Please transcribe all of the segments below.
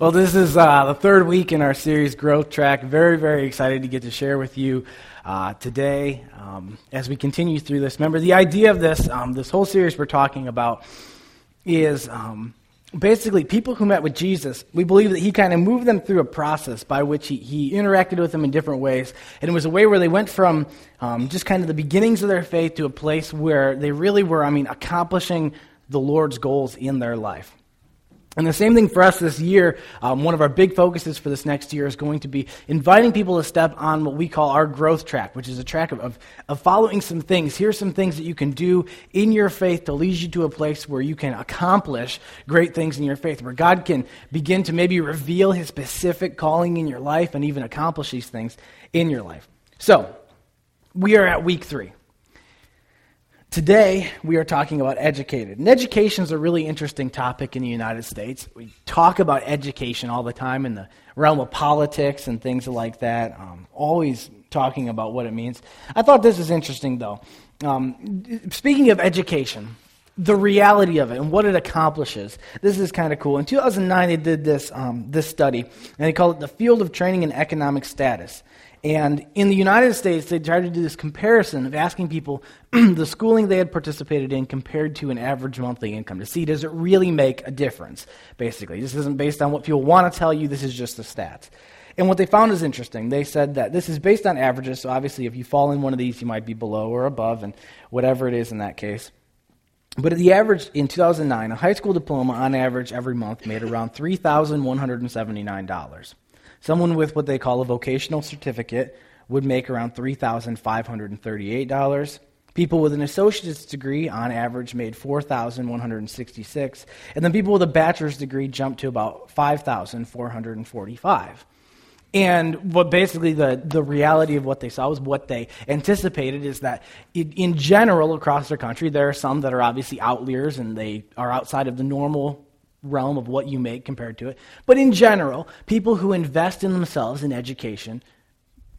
Well, this is uh, the third week in our series, Growth Track. Very, very excited to get to share with you uh, today um, as we continue through this. Remember, the idea of this, um, this whole series we're talking about, is um, basically people who met with Jesus. We believe that he kind of moved them through a process by which he, he interacted with them in different ways. And it was a way where they went from um, just kind of the beginnings of their faith to a place where they really were, I mean, accomplishing the Lord's goals in their life. And the same thing for us this year. Um, one of our big focuses for this next year is going to be inviting people to step on what we call our growth track, which is a track of, of, of, following some things. Here's some things that you can do in your faith to lead you to a place where you can accomplish great things in your faith, where God can begin to maybe reveal his specific calling in your life and even accomplish these things in your life. So, we are at week three. Today, we are talking about educated. And education is a really interesting topic in the United States. We talk about education all the time in the realm of politics and things like that, um, always talking about what it means. I thought this was interesting, though. Um, speaking of education, the reality of it and what it accomplishes. This is kind of cool. In 2009, they did this, um, this study, and they called it the Field of Training and Economic Status. And in the United States, they tried to do this comparison of asking people the schooling they had participated in compared to an average monthly income to see does it really make a difference, basically. This isn't based on what people want to tell you, this is just the stats. And what they found is interesting. They said that this is based on averages, so obviously if you fall in one of these, you might be below or above, and whatever it is in that case. But the average in 2009, a high school diploma on average every month made around $3,179. Someone with what they call a vocational certificate would make around $3,538. People with an associate's degree on average made 4,166, and then people with a bachelor's degree jumped to about 5,445. And what basically the, the reality of what they saw was what they anticipated is that in, in general across their country, there are some that are obviously outliers and they are outside of the normal realm of what you make compared to it. But in general, people who invest in themselves in education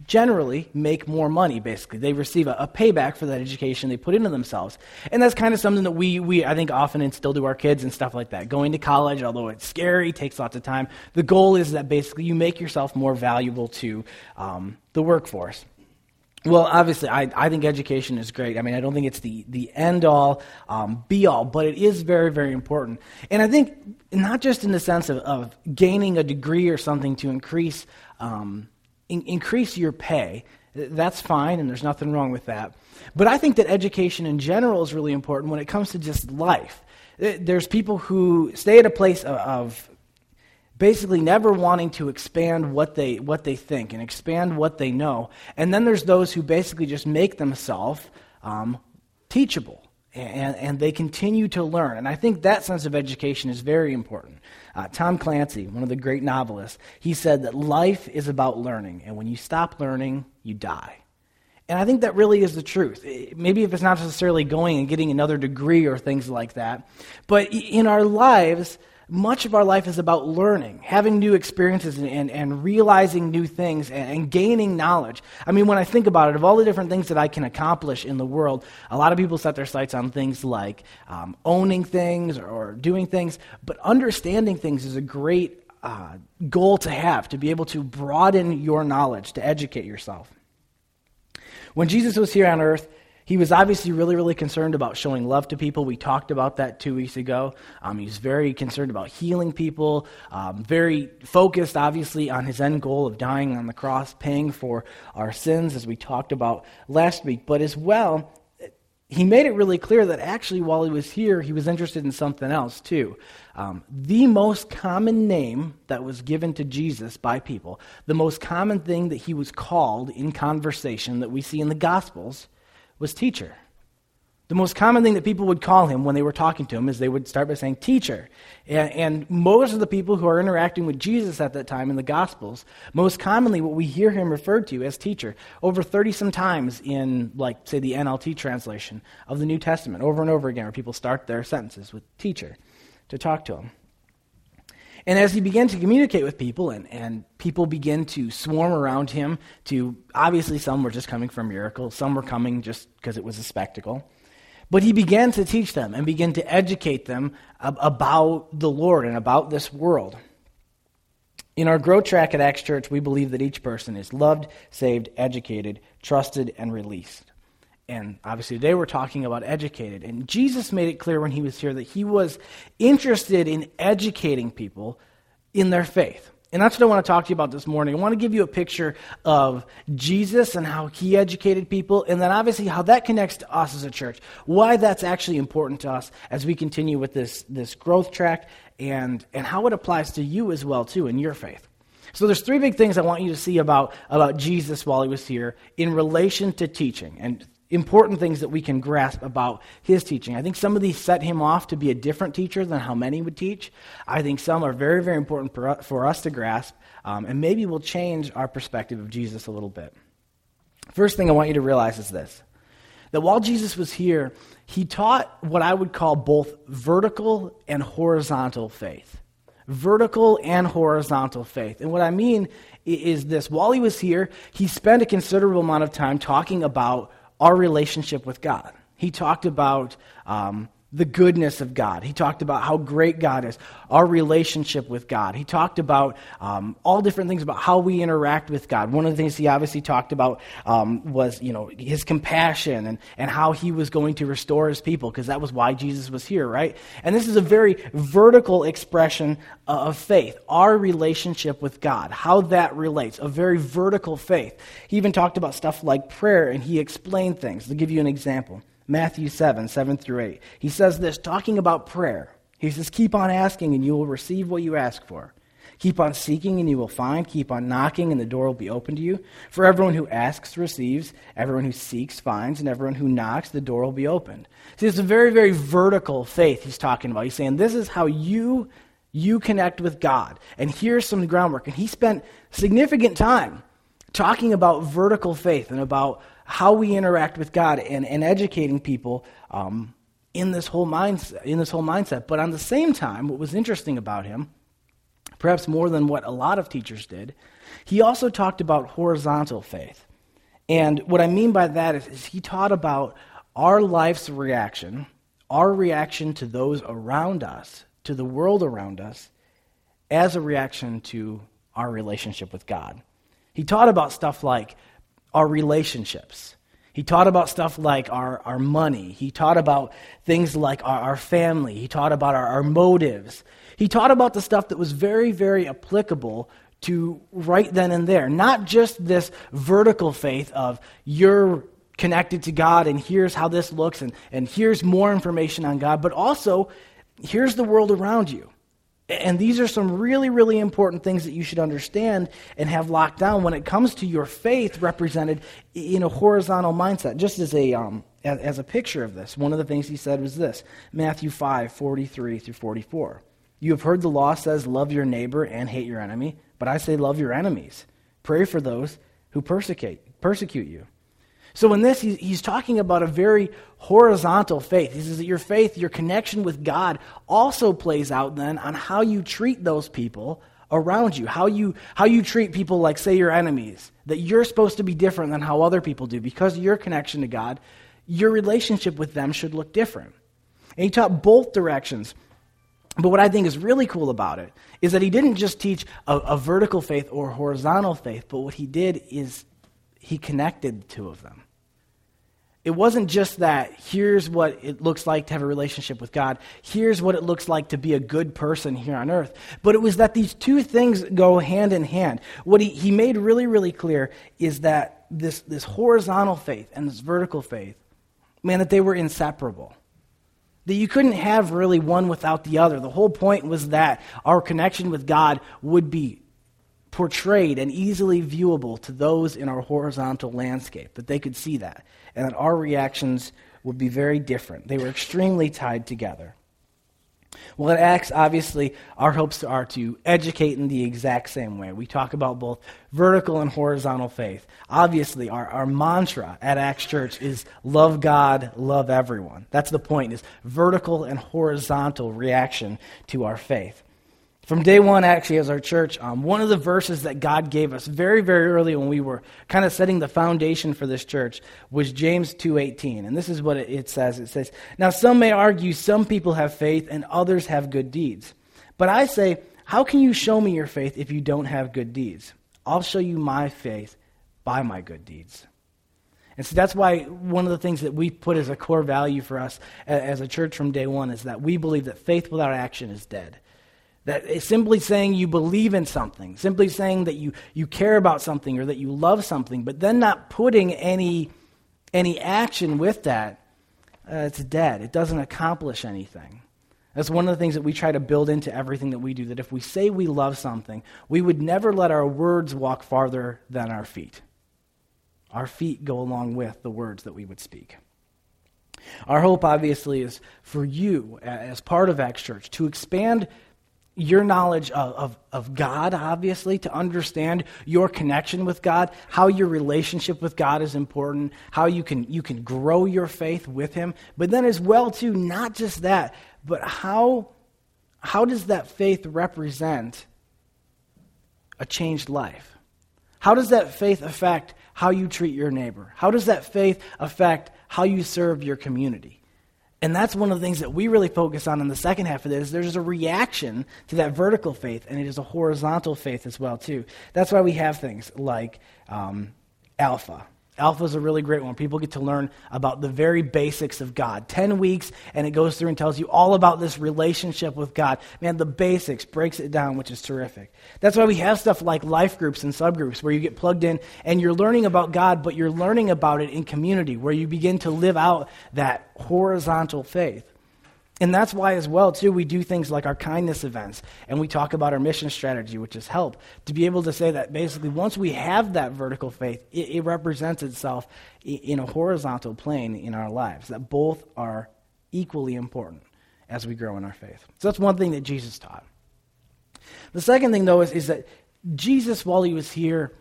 generally make more money, basically. They receive a, a, payback for that education they put into themselves. And that's kind of something that we, we, I think, often instill to our kids and stuff like that. Going to college, although it's scary, takes lots of time, the goal is that basically you make yourself more valuable to um, the workforce. Well, obviously, I, I think education is great. I mean, I don't think it's the, the end all, um, be all, but it is very, very important. And I think not just in the sense of, of gaining a degree or something to increase, um, in, increase your pay. That's fine, and there's nothing wrong with that. But I think that education in general is really important when it comes to just life. There's people who stay at a place of, of basically never wanting to expand what they, what they think and expand what they know. And then there's those who basically just make themselves um, teachable. And, and, they continue to learn. And I think that sense of education is very important. Uh, Tom Clancy, one of the great novelists, he said that life is about learning, and when you stop learning, you die. And I think that really is the truth. Maybe if it's not necessarily going and getting another degree or things like that, but in our lives, much of our life is about learning, having new experiences, and, and, and realizing new things and, and, gaining knowledge. I mean, when I think about it, of all the different things that I can accomplish in the world, a lot of people set their sights on things like um, owning things or, or, doing things, but understanding things is a great uh, goal to have, to be able to broaden your knowledge, to educate yourself. When Jesus was here on earth, he was obviously really, really concerned about showing love to people. We talked about that two weeks ago. Um, he's very concerned about healing people, um, very focused, obviously, on his end goal of dying on the cross, paying for our sins, as we talked about last week. But as well, he made it really clear that actually, while he was here, he was interested in something else, too. Um, the most common name that was given to Jesus by people, the most common thing that he was called in conversation that we see in the Gospels, was teacher. The most common thing that people would call him when they were talking to him is they would start by saying teacher. And, and, most of the people who are interacting with Jesus at that time in the Gospels, most commonly what we hear him referred to as teacher, over 30 some times in, like, say, the NLT translation of the New Testament, over and over again, where people start their sentences with teacher to talk to him. And as he began to communicate with people, and, and people began to swarm around him, to obviously some were just coming for a miracle, some were coming just because it was a spectacle. But he began to teach them and began to educate them ab- about the Lord and about this world. In our growth track at Acts Church, we believe that each person is loved, saved, educated, trusted, and released. And obviously, today we're talking about educated. And Jesus made it clear when he was here that he was interested in educating people in their faith. And that's what I want to talk to you about this morning. I want to give you a picture of Jesus and how he educated people, and then obviously how that connects to us as a church. Why that's actually important to us as we continue with this, this growth track, and, and how it applies to you as well, too, in your faith. So there's three big things I want you to see about, about Jesus while he was here in relation to teaching. And important things that we can grasp about his teaching. I think some of these set him off to be a different teacher than how many would teach. I think some are very, very important for us to grasp, um, and maybe will change our perspective of Jesus a little bit. First thing I want you to realize is this that while Jesus was here, he taught what I would call both vertical and horizontal faith. Vertical and horizontal faith. And what I mean is this while he was here, he spent a considerable amount of time talking about our relationship with God. He talked about um, the goodness of God. He talked about how great God is, our relationship with God. He talked about um, all different things about how we interact with God. One of the things he obviously talked about um, was, you know, his compassion and, and how he was going to restore his people, because that was why Jesus was here, right? And this is a very vertical expression of faith, our relationship with God, how that relates, a very vertical faith. He even talked about stuff like prayer, and he explained things. To give you an example. Matthew 7, 7 through 8. He says this, talking about prayer. He says, Keep on asking, and you will receive what you ask for. Keep on seeking, and you will find. Keep on knocking, and the door will be open to you. For everyone who asks receives, everyone who seeks finds, and everyone who knocks, the door will be opened. See, it's a very, very vertical faith he's talking about. He's saying, This is how you, you connect with God. And here's some groundwork. And he spent significant time talking about vertical faith and about how we interact with God and, and educating people um, in this whole mindset. In this whole mindset. But on the same time, what was interesting about him, perhaps more than what a lot of teachers did, he also talked about horizontal faith. And what I mean by that is, is he taught about our life's reaction, our reaction to those around us, to the world around us, as a reaction to our relationship with God. He taught about stuff like our relationships. He taught about stuff like our, our money. He taught about things like our, our family. He taught about our, our motives. He taught about the stuff that was very, very applicable to right then and there. Not just this vertical faith of you're connected to God and here's how this looks and, and here's more information on God, but also here's the world around you. And these are some really, really important things that you should understand and have locked down when it comes to your faith represented in a horizontal mindset. Just as a, um, as, as a picture of this, one of the things he said was this Matthew 5 43 through 44. You have heard the law says, Love your neighbor and hate your enemy, but I say, Love your enemies. Pray for those who persecute, persecute you. So, in this, he's talking about a very horizontal faith. He says that your faith, your connection with God, also plays out then on how you treat those people around you, how you, how you treat people like, say, your enemies, that you're supposed to be different than how other people do. Because your connection to God, your relationship with them should look different. And he taught both directions. But what I think is really cool about it is that he didn't just teach a, a vertical faith or horizontal faith, but what he did is he connected the two of them it wasn't just that here's what it looks like to have a relationship with God, here's what it looks like to be a good person here on earth, but it was that these two things go hand in hand. What he, he made really, really clear is that this, this horizontal faith and this vertical faith, man, that they were inseparable. That you couldn't have really one without the other. The whole point was that our connection with God would be portrayed and easily viewable to those in our horizontal landscape, that they could see that, and that our reactions would be very different. They were extremely tied together. Well, at Acts, obviously, our hopes are to educate in the exact same way. We talk about both vertical and horizontal faith. Obviously, our, our mantra at Acts Church is love God, love everyone. That's the point, is vertical and horizontal reaction to our faith. From day one, actually, as our church, um, one of the verses that God gave us very, very early when we were kind of setting the foundation for this church was James 2.18. And this is what it says. It says, Now some may argue some people have faith and others have good deeds. But I say, How can you show me your faith if you don't have good deeds? I'll show you my faith by my good deeds. And so that's why one of the things that we put as a core value for us as a church from day one is that we believe that faith without action is dead. That simply saying you believe in something, simply saying that you, you care about something or that you love something, but then not putting any, any action with that, uh, it's dead. It doesn't accomplish anything. That's one of the things that we try to build into everything that we do. That if we say we love something, we would never let our words walk farther than our feet. Our feet go along with the words that we would speak. Our hope, obviously, is for you, as part of Acts Church, to expand your knowledge of, of, of, God, obviously, to understand your connection with God, how your relationship with God is important, how you can, you can grow your faith with Him. But then, as well, too, not just that, but how, how does that faith represent a changed life? How does that faith affect how you treat your neighbor? How does that faith affect how you serve your community? And that's one of the things that we really focus on in the second half of this. There's a reaction to that vertical faith, and it is a horizontal faith as well, too. That's why we have things like um, Alpha, Alpha is a really great one. People get to learn about the very basics of God. 10 weeks, and it goes through and tells you all about this relationship with God. Man, the basics breaks it down, which is terrific. That's why we have stuff like life groups and subgroups where you get plugged in and you're learning about God, but you're learning about it in community, where you begin to live out that horizontal faith. And that's why, as well, too, we do things like our kindness events, and we talk about our mission strategy, which is help, to be able to say that basically once we have that vertical faith, it, it represents itself in a horizontal plane in our lives, that both are equally important as we grow in our faith. So that's one thing that Jesus taught. The second thing, though, is, is that Jesus, while he was here,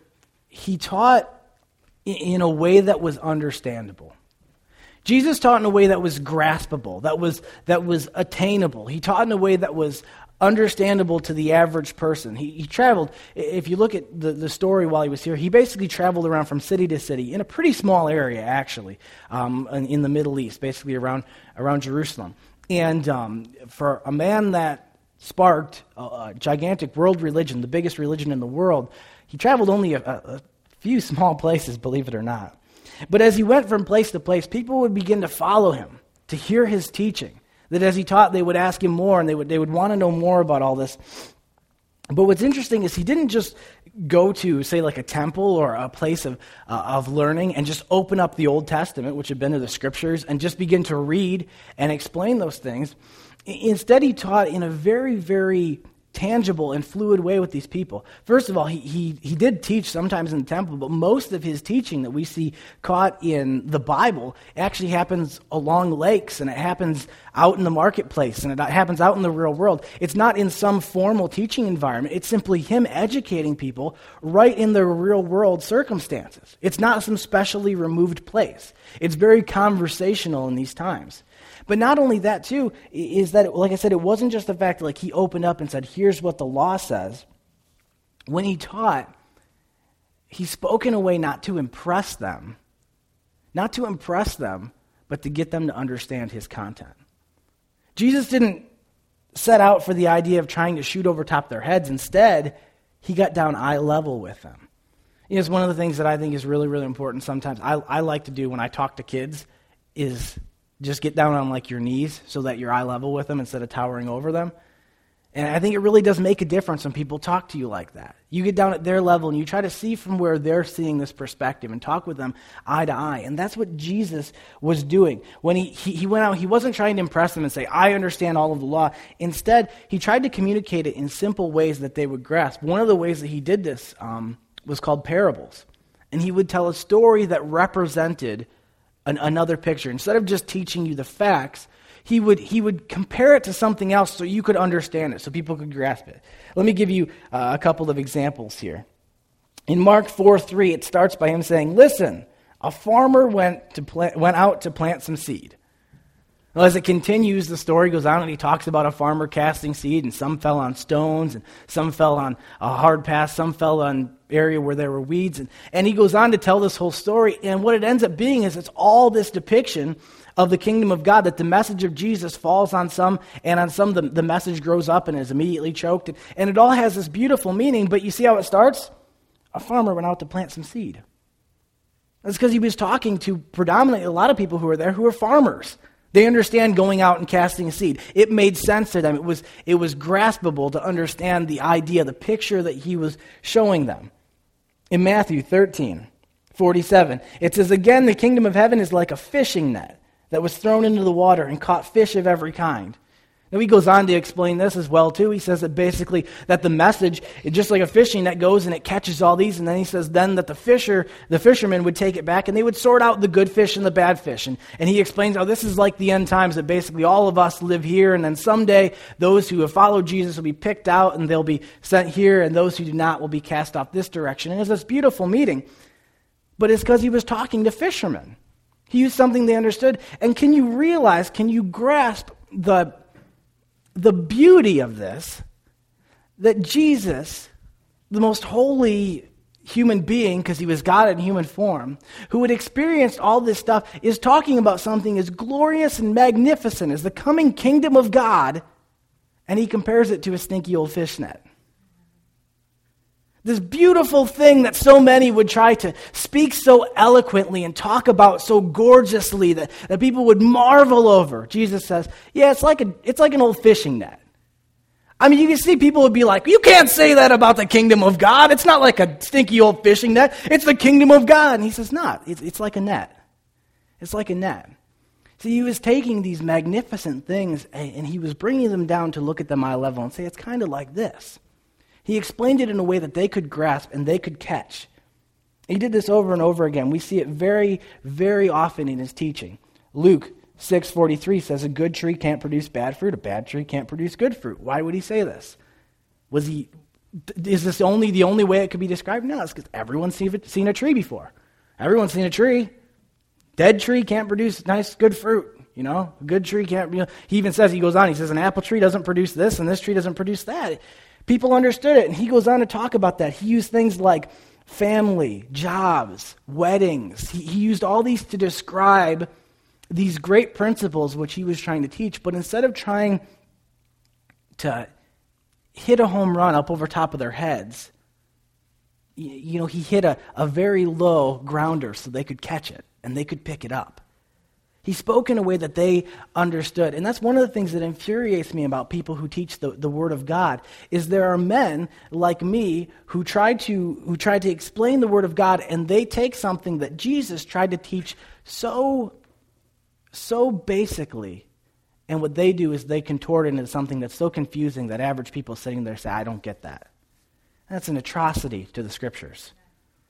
he taught in a way that was understandable. Jesus taught in a way that was graspable, that was, that was attainable. He taught in a way that was understandable to the average person. He, he traveled, if you look at the, the story while he was here, he basically traveled around from city to city in a pretty small area, actually, um, in, in, the Middle East, basically around, around Jerusalem. And um, for a man that sparked a, a, gigantic world religion, the biggest religion in the world, he traveled only a, a few small places, believe it or not. But as he went from place to place, people would begin to follow him, to hear his teaching. That as he taught, they would ask him more and they would, they would want to know more about all this. But what's interesting is he didn't just go to, say, like a temple or a place of, uh, of learning and just open up the Old Testament, which had been to the scriptures, and just begin to read and explain those things. Instead, he taught in a very, very tangible and fluid way with these people. First of all, he, he, he did teach sometimes in the temple, but most of his teaching that we see caught in the Bible actually happens along lakes and it happens out in the marketplace and it happens out in the real world. It's not in some formal teaching environment, it's simply him educating people right in their real world circumstances. It's not some specially removed place. It's very conversational in these times. But not only that, too, is that, like I said, it wasn't just the fact that like, he opened up and said, here's what the law says. When he taught, he spoke in a way not to impress them, not to impress them, but to get them to understand his content. Jesus didn't set out for the idea of trying to shoot over top their heads. Instead, he got down eye level with them. You know, it's one of the things that I think is really, really important sometimes. I, I like to do when I talk to kids is just get down on like your knees so that you're eye level with them instead of towering over them. And I think it really does make a difference when people talk to you like that. You get down at their level and you try to see from where they're seeing this perspective and talk with them eye to eye. And that's what Jesus was doing. When he, he, he, went out, he wasn't trying to impress them and say, I understand all of the law. Instead, he tried to communicate it in simple ways that they would grasp. One of the ways that he did this um, was called parables. And he would tell a story that represented an, another picture. Instead of just teaching you the facts, he would, he would compare it to something else so you could understand it, so people could grasp it. Let me give you uh, a couple of examples here. In Mark 4 3, it starts by him saying, Listen, a farmer went, to plant, went out to plant some seed. Well, as it continues, the story goes on, and he talks about a farmer casting seed, and some fell on stones, and some fell on a hard path, some fell on area where there were weeds. And, and he goes on to tell this whole story, and what it ends up being is it's all this depiction of the kingdom of God, that the message of Jesus falls on some, and on some the, the message grows up and is immediately choked. And, and it all has this beautiful meaning, but you see how it starts? A farmer went out to plant some seed. That's because he was talking to predominantly a lot of people who were there who were farmers. They understand going out and casting a seed. It made sense to them. It was, it was graspable to understand the idea, the picture that he was showing them. In Matthew 13, 47, it says, Again, the kingdom of heaven is like a fishing net that was thrown into the water and caught fish of every kind. Now he goes on to explain this as well too. He says that basically that the message is just like a fishing net goes and it catches all these, and then he says then that the fisher, the fishermen would take it back and they would sort out the good fish and the bad fish. And, and he explains how this is like the end times that basically all of us live here, and then someday those who have followed Jesus will be picked out and they'll be sent here, and those who do not will be cast off this direction. And it's this beautiful meeting, but it's because he was talking to fishermen. He used something they understood. And can you realize, can you grasp the the beauty of this that Jesus, the most holy human being, because he was God in human form, who had experienced all this stuff, is talking about something as glorious and magnificent as the coming kingdom of God, and he compares it to a stinky old fishnet. This beautiful thing that so many would try to speak so eloquently and talk about so gorgeously that, that people would marvel over. Jesus says, Yeah, it's like, a, it's like an old fishing net. I mean, you can see people would be like, You can't say that about the kingdom of God. It's not like a stinky old fishing net. It's the kingdom of God. And he says, Not. It's, it's like a net. It's like a net. See, he was taking these magnificent things and he was bringing them down to look at them eye level and say, It's kind of like this. He explained it in a way that they could grasp and they could catch. He did this over and over again. We see it very, very often in his teaching. Luke 6:43 says a good tree can't produce bad fruit, a bad tree can't produce good fruit. Why would he say this? Was he is this only the only way it could be described? No, it's because everyone's seen a tree before. Everyone's seen a tree. Dead tree can't produce nice, good fruit. You know, a good tree can't. You know, he even says he goes on. He says an apple tree doesn't produce this, and this tree doesn't produce that. People understood it, and he goes on to talk about that. He used things like family, jobs, weddings. He, he used all these to describe these great principles which he was trying to teach, but instead of trying to hit a home run up over top of their heads, you, know, he hit a, a very low grounder so they could catch it and they could pick it up. He spoke in a way that they understood. And that's one of the things that infuriates me about people who teach the, the Word of God, is there are men like me who try, to, who try to explain the Word of God and they take something that Jesus tried to teach so, so basically, and what they do is they contort it into something that's so confusing that average people sitting there say, I don't get that. That's an atrocity to the Scriptures.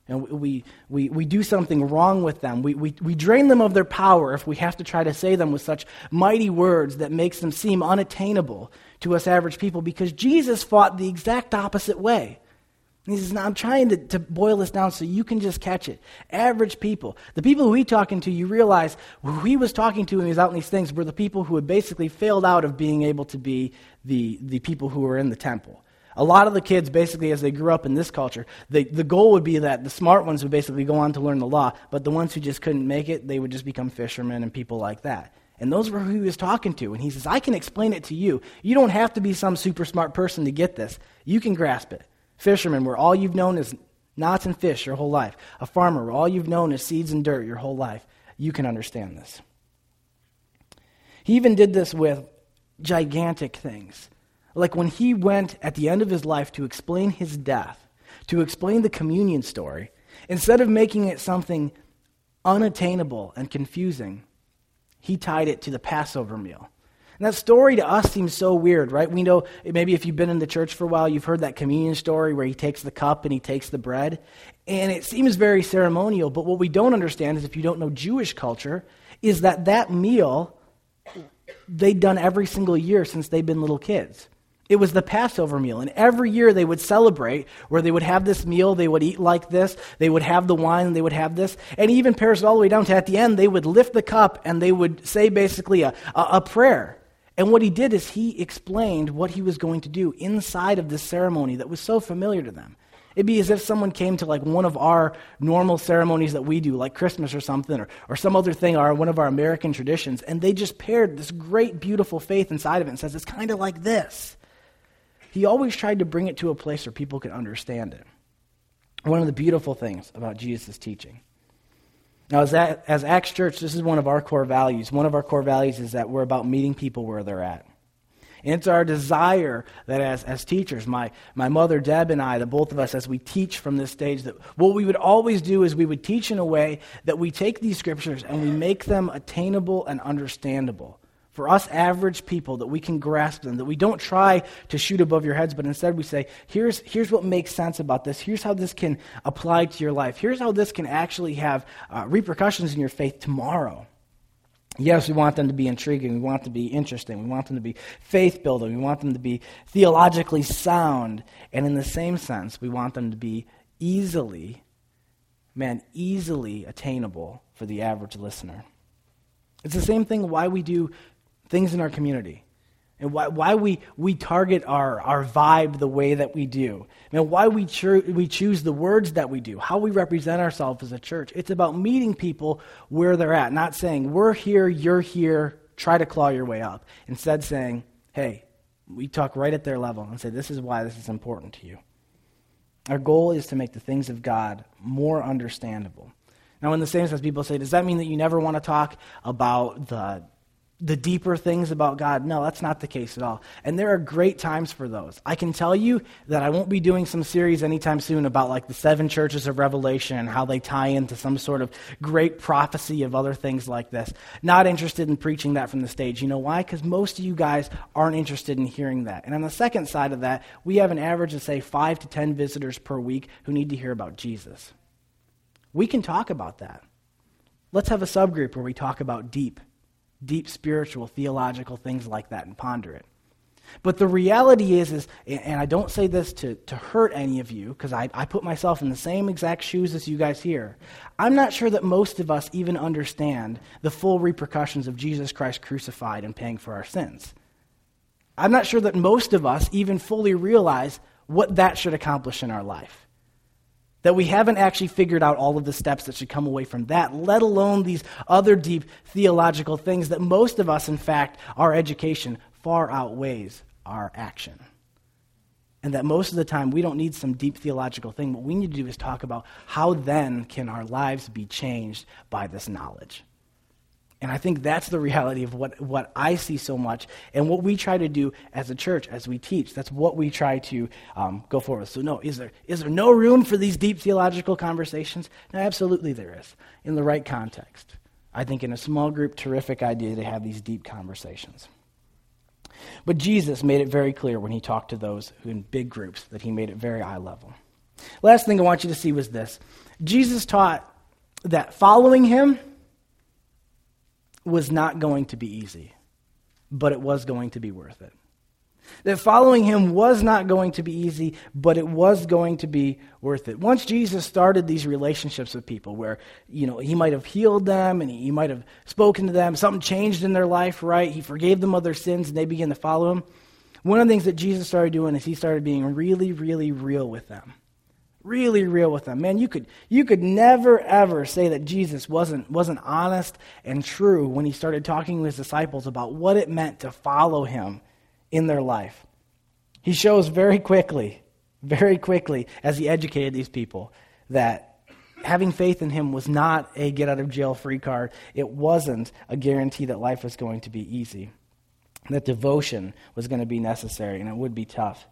And we, we, we do something wrong with them. We, we, we drain them of their power if we have to try to say them with such mighty words that makes them seem unattainable to us average people because Jesus fought the exact opposite way. And he says, I'm trying to, to boil this down so you can just catch it. Average people. The people who he's talking to, you realize who he was talking to when he was out in these things were the people who had basically failed out of being able to be the, the people who were in the temple. A lot of the kids, basically, as they grew up in this culture, the, the goal would be that the smart ones would basically go on to learn the law, but the ones who just couldn't make it, they would just become fishermen and people like that. And those were who he was talking to. And he says, I can explain it to you. You don't have to be some super smart person to get this. You can grasp it. Fishermen, where all you've known is knots and fish your whole life. A farmer, where all you've known is seeds and dirt your whole life. You can understand this. He even did this with gigantic things. Like when he went at the end of his life to explain his death, to explain the communion story, instead of making it something unattainable and confusing, he tied it to the Passover meal. And that story to us seems so weird, right? We know, maybe if you've been in the church for a while, you've heard that communion story where he takes the cup and he takes the bread. And it seems very ceremonial, but what we don't understand is if you don't know Jewish culture, is that that meal they'd done every single year since they've been little kids. It was the Passover meal. And every year they would celebrate where they would have this meal, they would eat like this, they would have the wine, they would have this. And even pairs all the way down to at the end, they would lift the cup and they would say basically a, a, a prayer. And what he did is he explained what he was going to do inside of this ceremony that was so familiar to them. It'd be as if someone came to like one of our normal ceremonies that we do, like Christmas or something, or, or some other thing, or one of our American traditions, and they just paired this great, beautiful faith inside of it and says, it's kind of like this. He always tried to bring it to a place where people could understand it. One of the beautiful things about Jesus' teaching. Now, as, that, as Acts Church, this is one of our core values. One of our core values is that we're about meeting people where they're at. And it's our desire that as, as teachers, my, my mother Deb and I, the both of us, as we teach from this stage, that what we would always do is we would teach in a way that we take these scriptures and we make them attainable and understandable. For us average people, that we can grasp them, that we don't try to shoot above your heads, but instead we say, here's, here's what makes sense about this. Here's how this can apply to your life. Here's how this can actually have uh, repercussions in your faith tomorrow. Yes, we want them to be intriguing. We want them to be interesting. We want them to be faith building. We want them to be theologically sound. And in the same sense, we want them to be easily, man, easily attainable for the average listener. It's the same thing why we do things in our community and why, why we, we target our, our vibe the way that we do, and why we, cho- we choose the words that we do, how we represent ourselves as a church. It's about meeting people where they're at, not saying, we're here, you're here, try to claw your way up. Instead, saying, hey, we talk right at their level and say, this is why this is important to you. Our goal is to make the things of God more understandable. Now, in the same sense, people say, does that mean that you never want to talk about the the deeper things about God. No, that's not the case at all. And there are great times for those. I can tell you that I won't be doing some series anytime soon about like the seven churches of Revelation and how they tie into some sort of great prophecy of other things like this. Not interested in preaching that from the stage. You know why? Because most of you guys aren't interested in hearing that. And on the second side of that, we have an average of, say, five to ten visitors per week who need to hear about Jesus. We can talk about that. Let's have a subgroup where we talk about deep deep spiritual, theological things like that and ponder it. But the reality is, is and I don't say this to, to hurt any of you, because I, I put myself in the same exact shoes as you guys here. I'm not sure that most of us even understand the full repercussions of Jesus Christ crucified and paying for our sins. I'm not sure that most of us even fully realize what that should accomplish in our life that we haven't actually figured out all of the steps that should come away from that, let alone these other deep theological things that most of us, in fact, our education far outweighs our action. And that most of the time we don't need some deep theological thing. What we need to do is talk about how then can our lives be changed by this knowledge. And I think that's the reality of what, what I see so much and what we try to do as a church, as we teach. That's what we try to um, go forward. So, no, is there, is there no room for these deep theological conversations? No, absolutely there is, in the right context. I think in a small group, terrific idea to have these deep conversations. But Jesus made it very clear when he talked to those in big groups that he made it very eye level. Last thing I want you to see was this Jesus taught that following him, was not going to be easy, but it was going to be worth it. That following him was not going to be easy, but it was going to be worth it. Once Jesus started these relationships with people where, you know, he might have healed them and he might have spoken to them, something changed in their life, right? He forgave them of their sins and they began to follow him. One of the things that Jesus started doing is he started being really, really real with them really real with them. Man, you could, you could never, ever say that Jesus wasn't, wasn't honest and true when he started talking to his disciples about what it meant to follow him in their life. He shows very quickly, very quickly, as he educated these people, that having faith in him was not a get out of jail free card. It wasn't a guarantee that life was going to be easy, that devotion was going to be necessary, and it would be tough.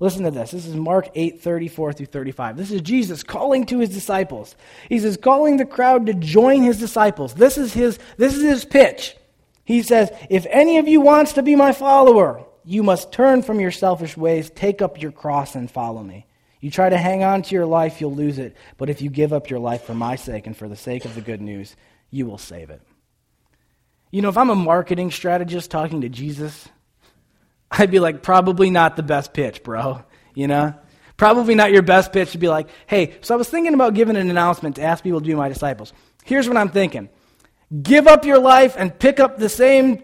Listen to this. This is Mark 8, 34 through 35. This is Jesus calling to his disciples. He says, calling the crowd to join his disciples. This is his, this is his pitch. He says, If any of you wants to be my follower, you must turn from your selfish ways, take up your cross, and follow me. You try to hang on to your life, you'll lose it. But if you give up your life for my sake and for the sake of the good news, you will save it. You know, if I'm a marketing strategist talking to Jesus, I'd be like, probably not the best pitch, bro. You know? Probably not your best pitch to be like, hey, so I was thinking about giving an announcement to ask people to be my disciples. Here's what I'm thinking give up your life and pick up the same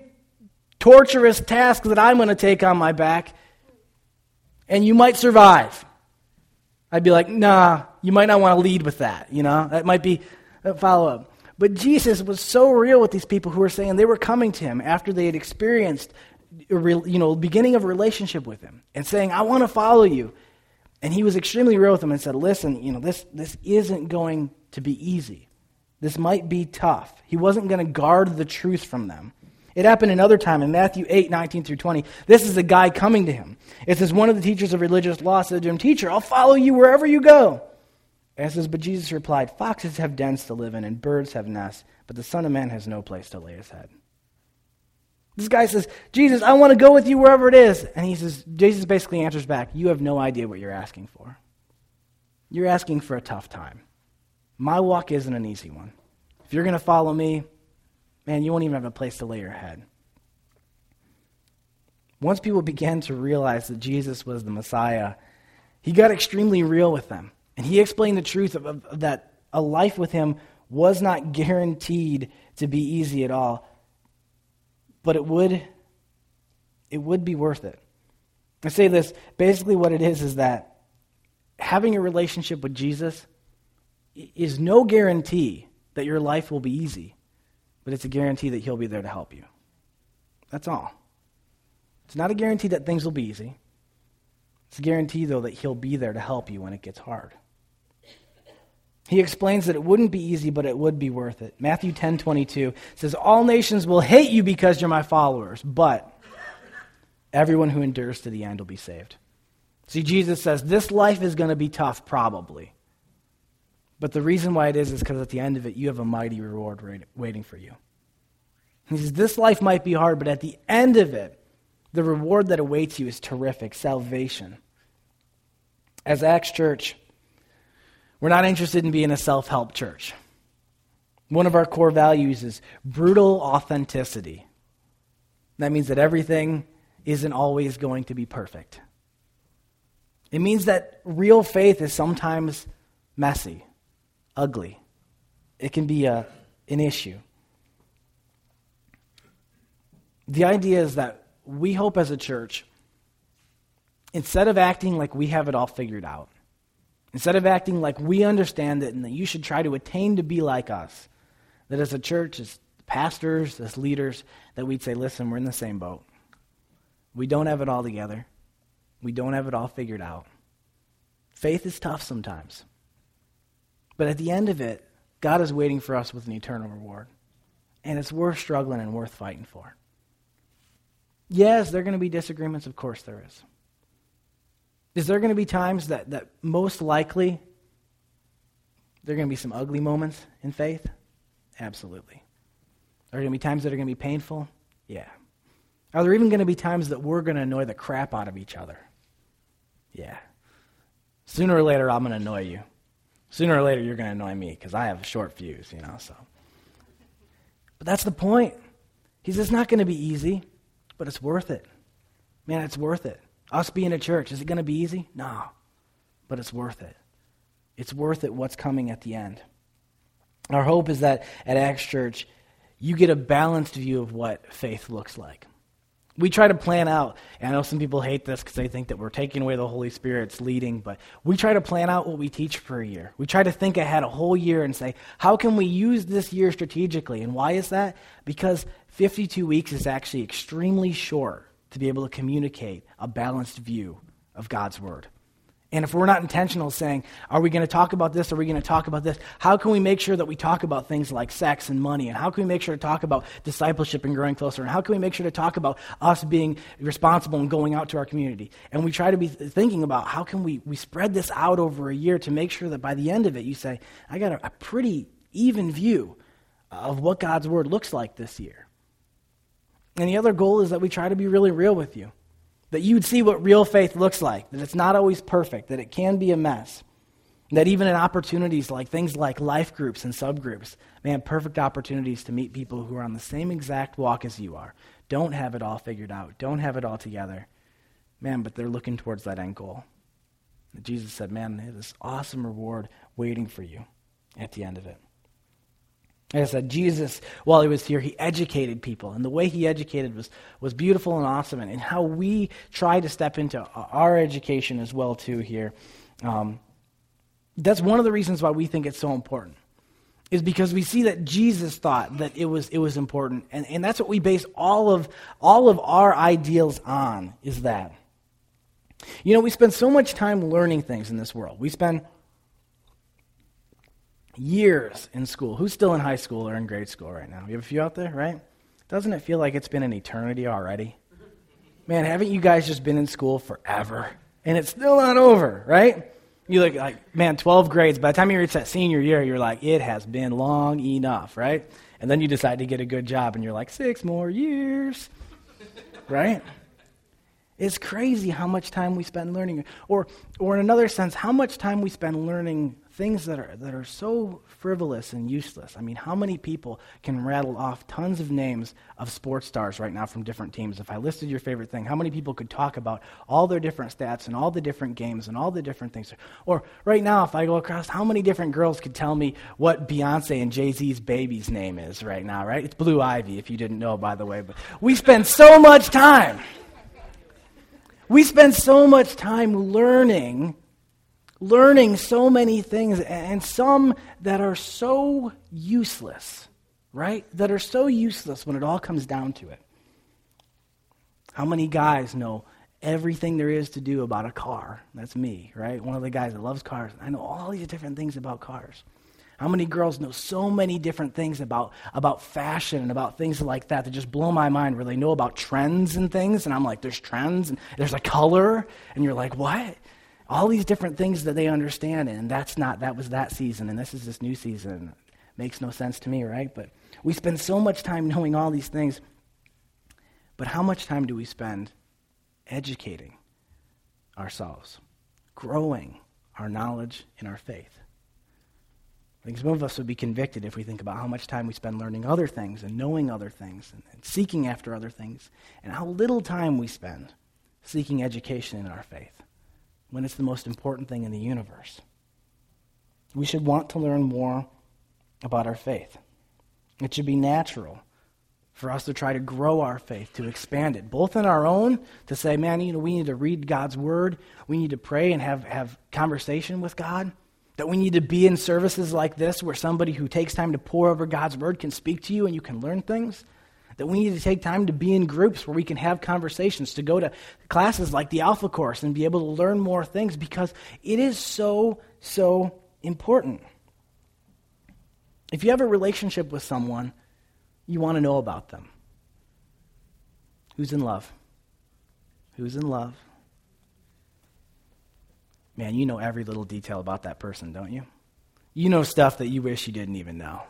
torturous task that I'm going to take on my back, and you might survive. I'd be like, nah, you might not want to lead with that. You know, that might be a follow up. But Jesus was so real with these people who were saying they were coming to him after they had experienced, you know, beginning of a relationship with him and saying, I want to follow you. And he was extremely real with them and said, listen, you know, this, this isn't going to be easy. This might be tough. He wasn't going to guard the truth from them. It happened another time in Matthew 8, 19 through 20. This is a guy coming to him. It says, One of the teachers of religious law said to him, Teacher, I'll follow you wherever you go. And it says, But Jesus replied, Foxes have dens to live in, and birds have nests, but the Son of Man has no place to lay his head. This guy says, Jesus, I want to go with you wherever it is. And he says, Jesus basically answers back, You have no idea what you're asking for. You're asking for a tough time. My walk isn't an easy one. If you're going to follow me, man, you won't even have a place to lay your head. Once people began to realize that Jesus was the Messiah, he got extremely real with them. And he explained the truth of, of, of that a life with him was not guaranteed to be easy at all, but it would it would be worth it. I say this basically what it is is that having a relationship with Jesus is no guarantee that your life will be easy but it's a guarantee that He'll be there to help you. That's all. It's not a guarantee that things will be easy. It's a guarantee, though, that He'll be there to help you when it gets hard. He explains that it wouldn't be easy, but it would be worth it. Matthew 10 22 says, All nations will hate you because you're my followers, but everyone who endures to the end will be saved. See, Jesus says, This life is going to be tough, probably. But the reason why it is is because at the end of it, you have a mighty reward waiting for you. He says, This life might be hard, but at the end of it, the reward that awaits you is terrific salvation. As Acts Church, we're not interested in being a self help church. One of our core values is brutal authenticity. That means that everything isn't always going to be perfect. It means that real faith is sometimes messy ugly. It can be a, an issue. The idea is that we hope as a church, instead of acting like we have it all figured out, instead of acting like we understand it and that you should try to attain to be like us, that as a church, as pastors, as leaders, that we'd say, listen, we're in the same boat. We don't have it all together. We don't have it all figured out. Faith is tough sometimes. But at the end of it, God is waiting for us with an eternal reward. And it's worth struggling and worth fighting for. Yes, there are going to be disagreements. Of course, there is. Is there going to be times that, that most likely there are going to be some ugly moments in faith? Absolutely. Are there going to be times that are going to be painful? Yeah. Are there even going to be times that we're going to annoy the crap out of each other? Yeah. Sooner or later, I'm going to annoy you. Sooner or later, you're going to annoy me because I have a short fuse, you know, so. But that's the point. He says it's not going to be easy, but it's worth it. Man, it's worth it. Us being a church, is it going to be easy? No. But it's worth it. It's worth it what's coming at the end. Our hope is that at Acts Church, you get a balanced view of what faith looks like. We try to plan out, and I know some people hate this because they think that we're taking away the Holy Spirit's leading, but we try to plan out what we teach for a year. We try to think ahead a whole year and say, how can we use this year strategically? And why is that? Because 52 weeks is actually extremely short to be able to communicate a balanced view of God's Word. And if we're not intentional saying, are we going to talk about this? Are we going to talk about this? How can we make sure that we talk about things like sex and money? And how can we make sure to talk about discipleship and growing closer? And how can we make sure to talk about us being responsible and going out to our community? And we try to be thinking about how can we, we spread this out over a year to make sure that by the end of it, you say, I got a, a pretty even view of what God's word looks like this year. And the other goal is that we try to be really real with you that you would see what real faith looks like, that it's not always perfect, that it can be a mess. That even in opportunities like things like life groups and subgroups, man, perfect opportunities to meet people who are on the same exact walk as you are, don't have it all figured out, don't have it all together. Man, but they're looking towards that end goal. Jesus said, man, there's this awesome reward waiting for you at the end of it. I said, Jesus, while he was here, he educated people. And the way he educated was, was beautiful and awesome. And, and how we try to step into our education as well, too, here. Um, That's one of the reasons why we think it's so important. Is because we see that Jesus thought that it was, it was important. And, and that's what we base all of, all of our ideals on, is that. You know, we spend so much time learning things in this world. We spend years in school. Who's still in high school or in grade school right now? You have a few out there, right? Doesn't it feel like it's been an eternity already? Man, haven't you guys just been in school forever? And it's still not over, right? You look like, man, 12 grades. By the time you reach that senior year, you're like, it has been long enough, right? And then you decide to get a good job, and you're like, six more years, right? It's crazy how much time we spend learning. Or, or in another sense, how much time we spend learning things that are, that are so frivolous and useless. I mean, how many people can rattle off tons of names of sports stars right now from different teams? If I listed your favorite thing, how many people could talk about all their different stats and all the different games and all the different things? Or right now, if I go across, how many different girls could tell me what Beyonce and Jay Z's baby's name is right now, right? It's Blue Ivy, if you didn't know, by the way. But we spend so much time. We spend so much time learning learning so many things, and some that are so useless, right? That are so useless when it all comes down to it. How many guys know everything there is to do about a car? That's me, right? One of the guys that loves cars. I know all these different things about cars. How many girls know so many different things about, about fashion and about things like that that just blow my mind where they know about trends and things? And I'm like, there's trends and there's a color. And you're like, what? All these different things that they understand, and that's not, that was that season, and this is this new season. Makes no sense to me, right? But we spend so much time knowing all these things. But how much time do we spend educating ourselves, growing our knowledge in our faith? I think some of us would be convicted if we think about how much time we spend learning other things and knowing other things and, and seeking after other things, and how little time we spend seeking education in our faith when it's the most important thing in the universe. We should want to learn more about our faith. It should be natural for us to try to grow our faith, to expand it, both in our own, to say, man, you know, we need to read God's word, we need to pray and have, have conversation with God, that we need to be in services like this where somebody who takes time to pour over God's word can speak to you and you can learn things. That we need to take time to be in groups where we can have conversations, to go to classes like the Alpha Course and be able to learn more things because it is so, so important. If you have a relationship with someone, you want to know about them. Who's in love? Who's in love? Man, you know every little detail about that person, don't you? You know stuff that you wish you didn't even know.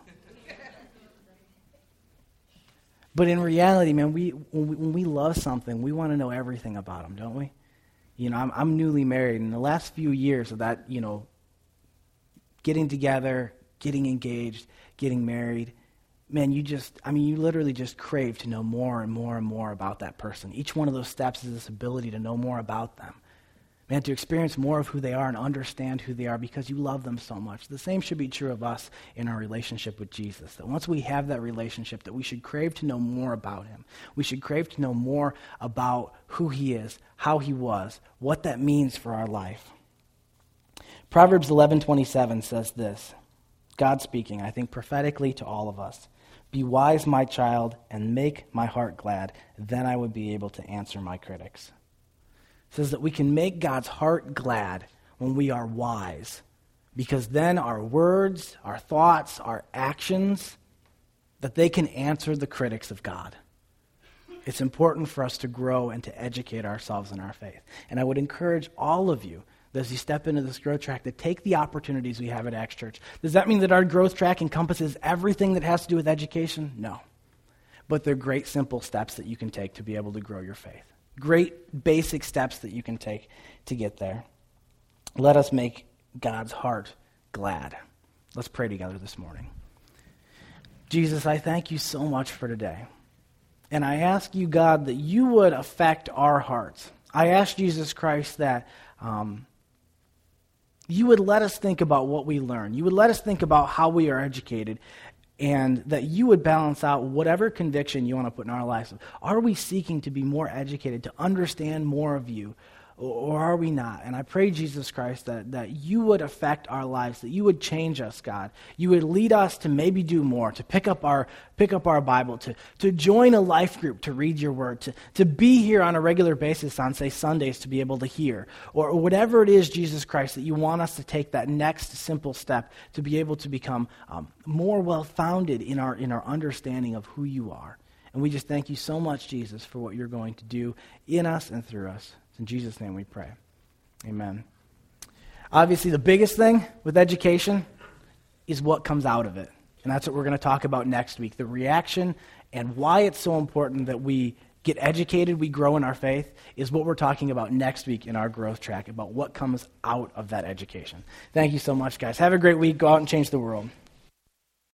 But in reality, man, we when, we when we love something, we want to know everything about them, don't we? You know, I'm, I'm newly married. In the last few years of that, you know, getting together, getting engaged, getting married, man, you just, I mean, you literally just crave to know more and more and more about that person. Each one of those steps is this ability to know more about them. Man, to experience more of who they are and understand who they are because you love them so much. The same should be true of us in our relationship with Jesus. That once we have that relationship, that we should crave to know more about him. We should crave to know more about who he is, how he was, what that means for our life. Proverbs 11:27 says this. God speaking, I think prophetically to all of us. Be wise, my child, and make my heart glad. Then I would be able to answer my critics says that we can make God's heart glad when we are wise, because then our words, our thoughts, our actions, that they can answer the critics of God. It's important for us to grow and to educate ourselves in our faith. And I would encourage all of you as you step into this growth track to take the opportunities we have at Acts Church. Does that mean that our growth track encompasses everything that has to do with education? No. But they're great, simple steps that you can take to be able to grow your faith. Great basic steps that you can take to get there. Let us make God's heart glad. Let's pray together this morning. Jesus, I thank you so much for today. And I ask you, God, that you would affect our hearts. I ask Jesus Christ that um, you would let us think about what we learn. You would let us think about how we are educated and that you would balance out whatever conviction you want to put in our lives. Are we seeking to be more educated, to understand more of you, or are we not? And I pray, Jesus Christ, that, that you would affect our lives, that you would change us, God. You would lead us to maybe do more, to pick up our, pick up our Bible, to, to join a life group to read your word, to, to be here on a regular basis on, say, Sundays to be able to hear, or, whatever it is, Jesus Christ, that you want us to take that next simple step to be able to become um, more well founded in our, in our understanding of who you are. And we just thank you so much, Jesus, for what you're going to do in us and through us. In Jesus' name we pray. Amen. Obviously, the biggest thing with education is what comes out of it. And that's what we're going to talk about next week the reaction and why it's so important that we get educated, we grow in our faith, is what we're talking about next week in our growth track about what comes out of that education. Thank you so much, guys. Have a great week. Go out and change the world.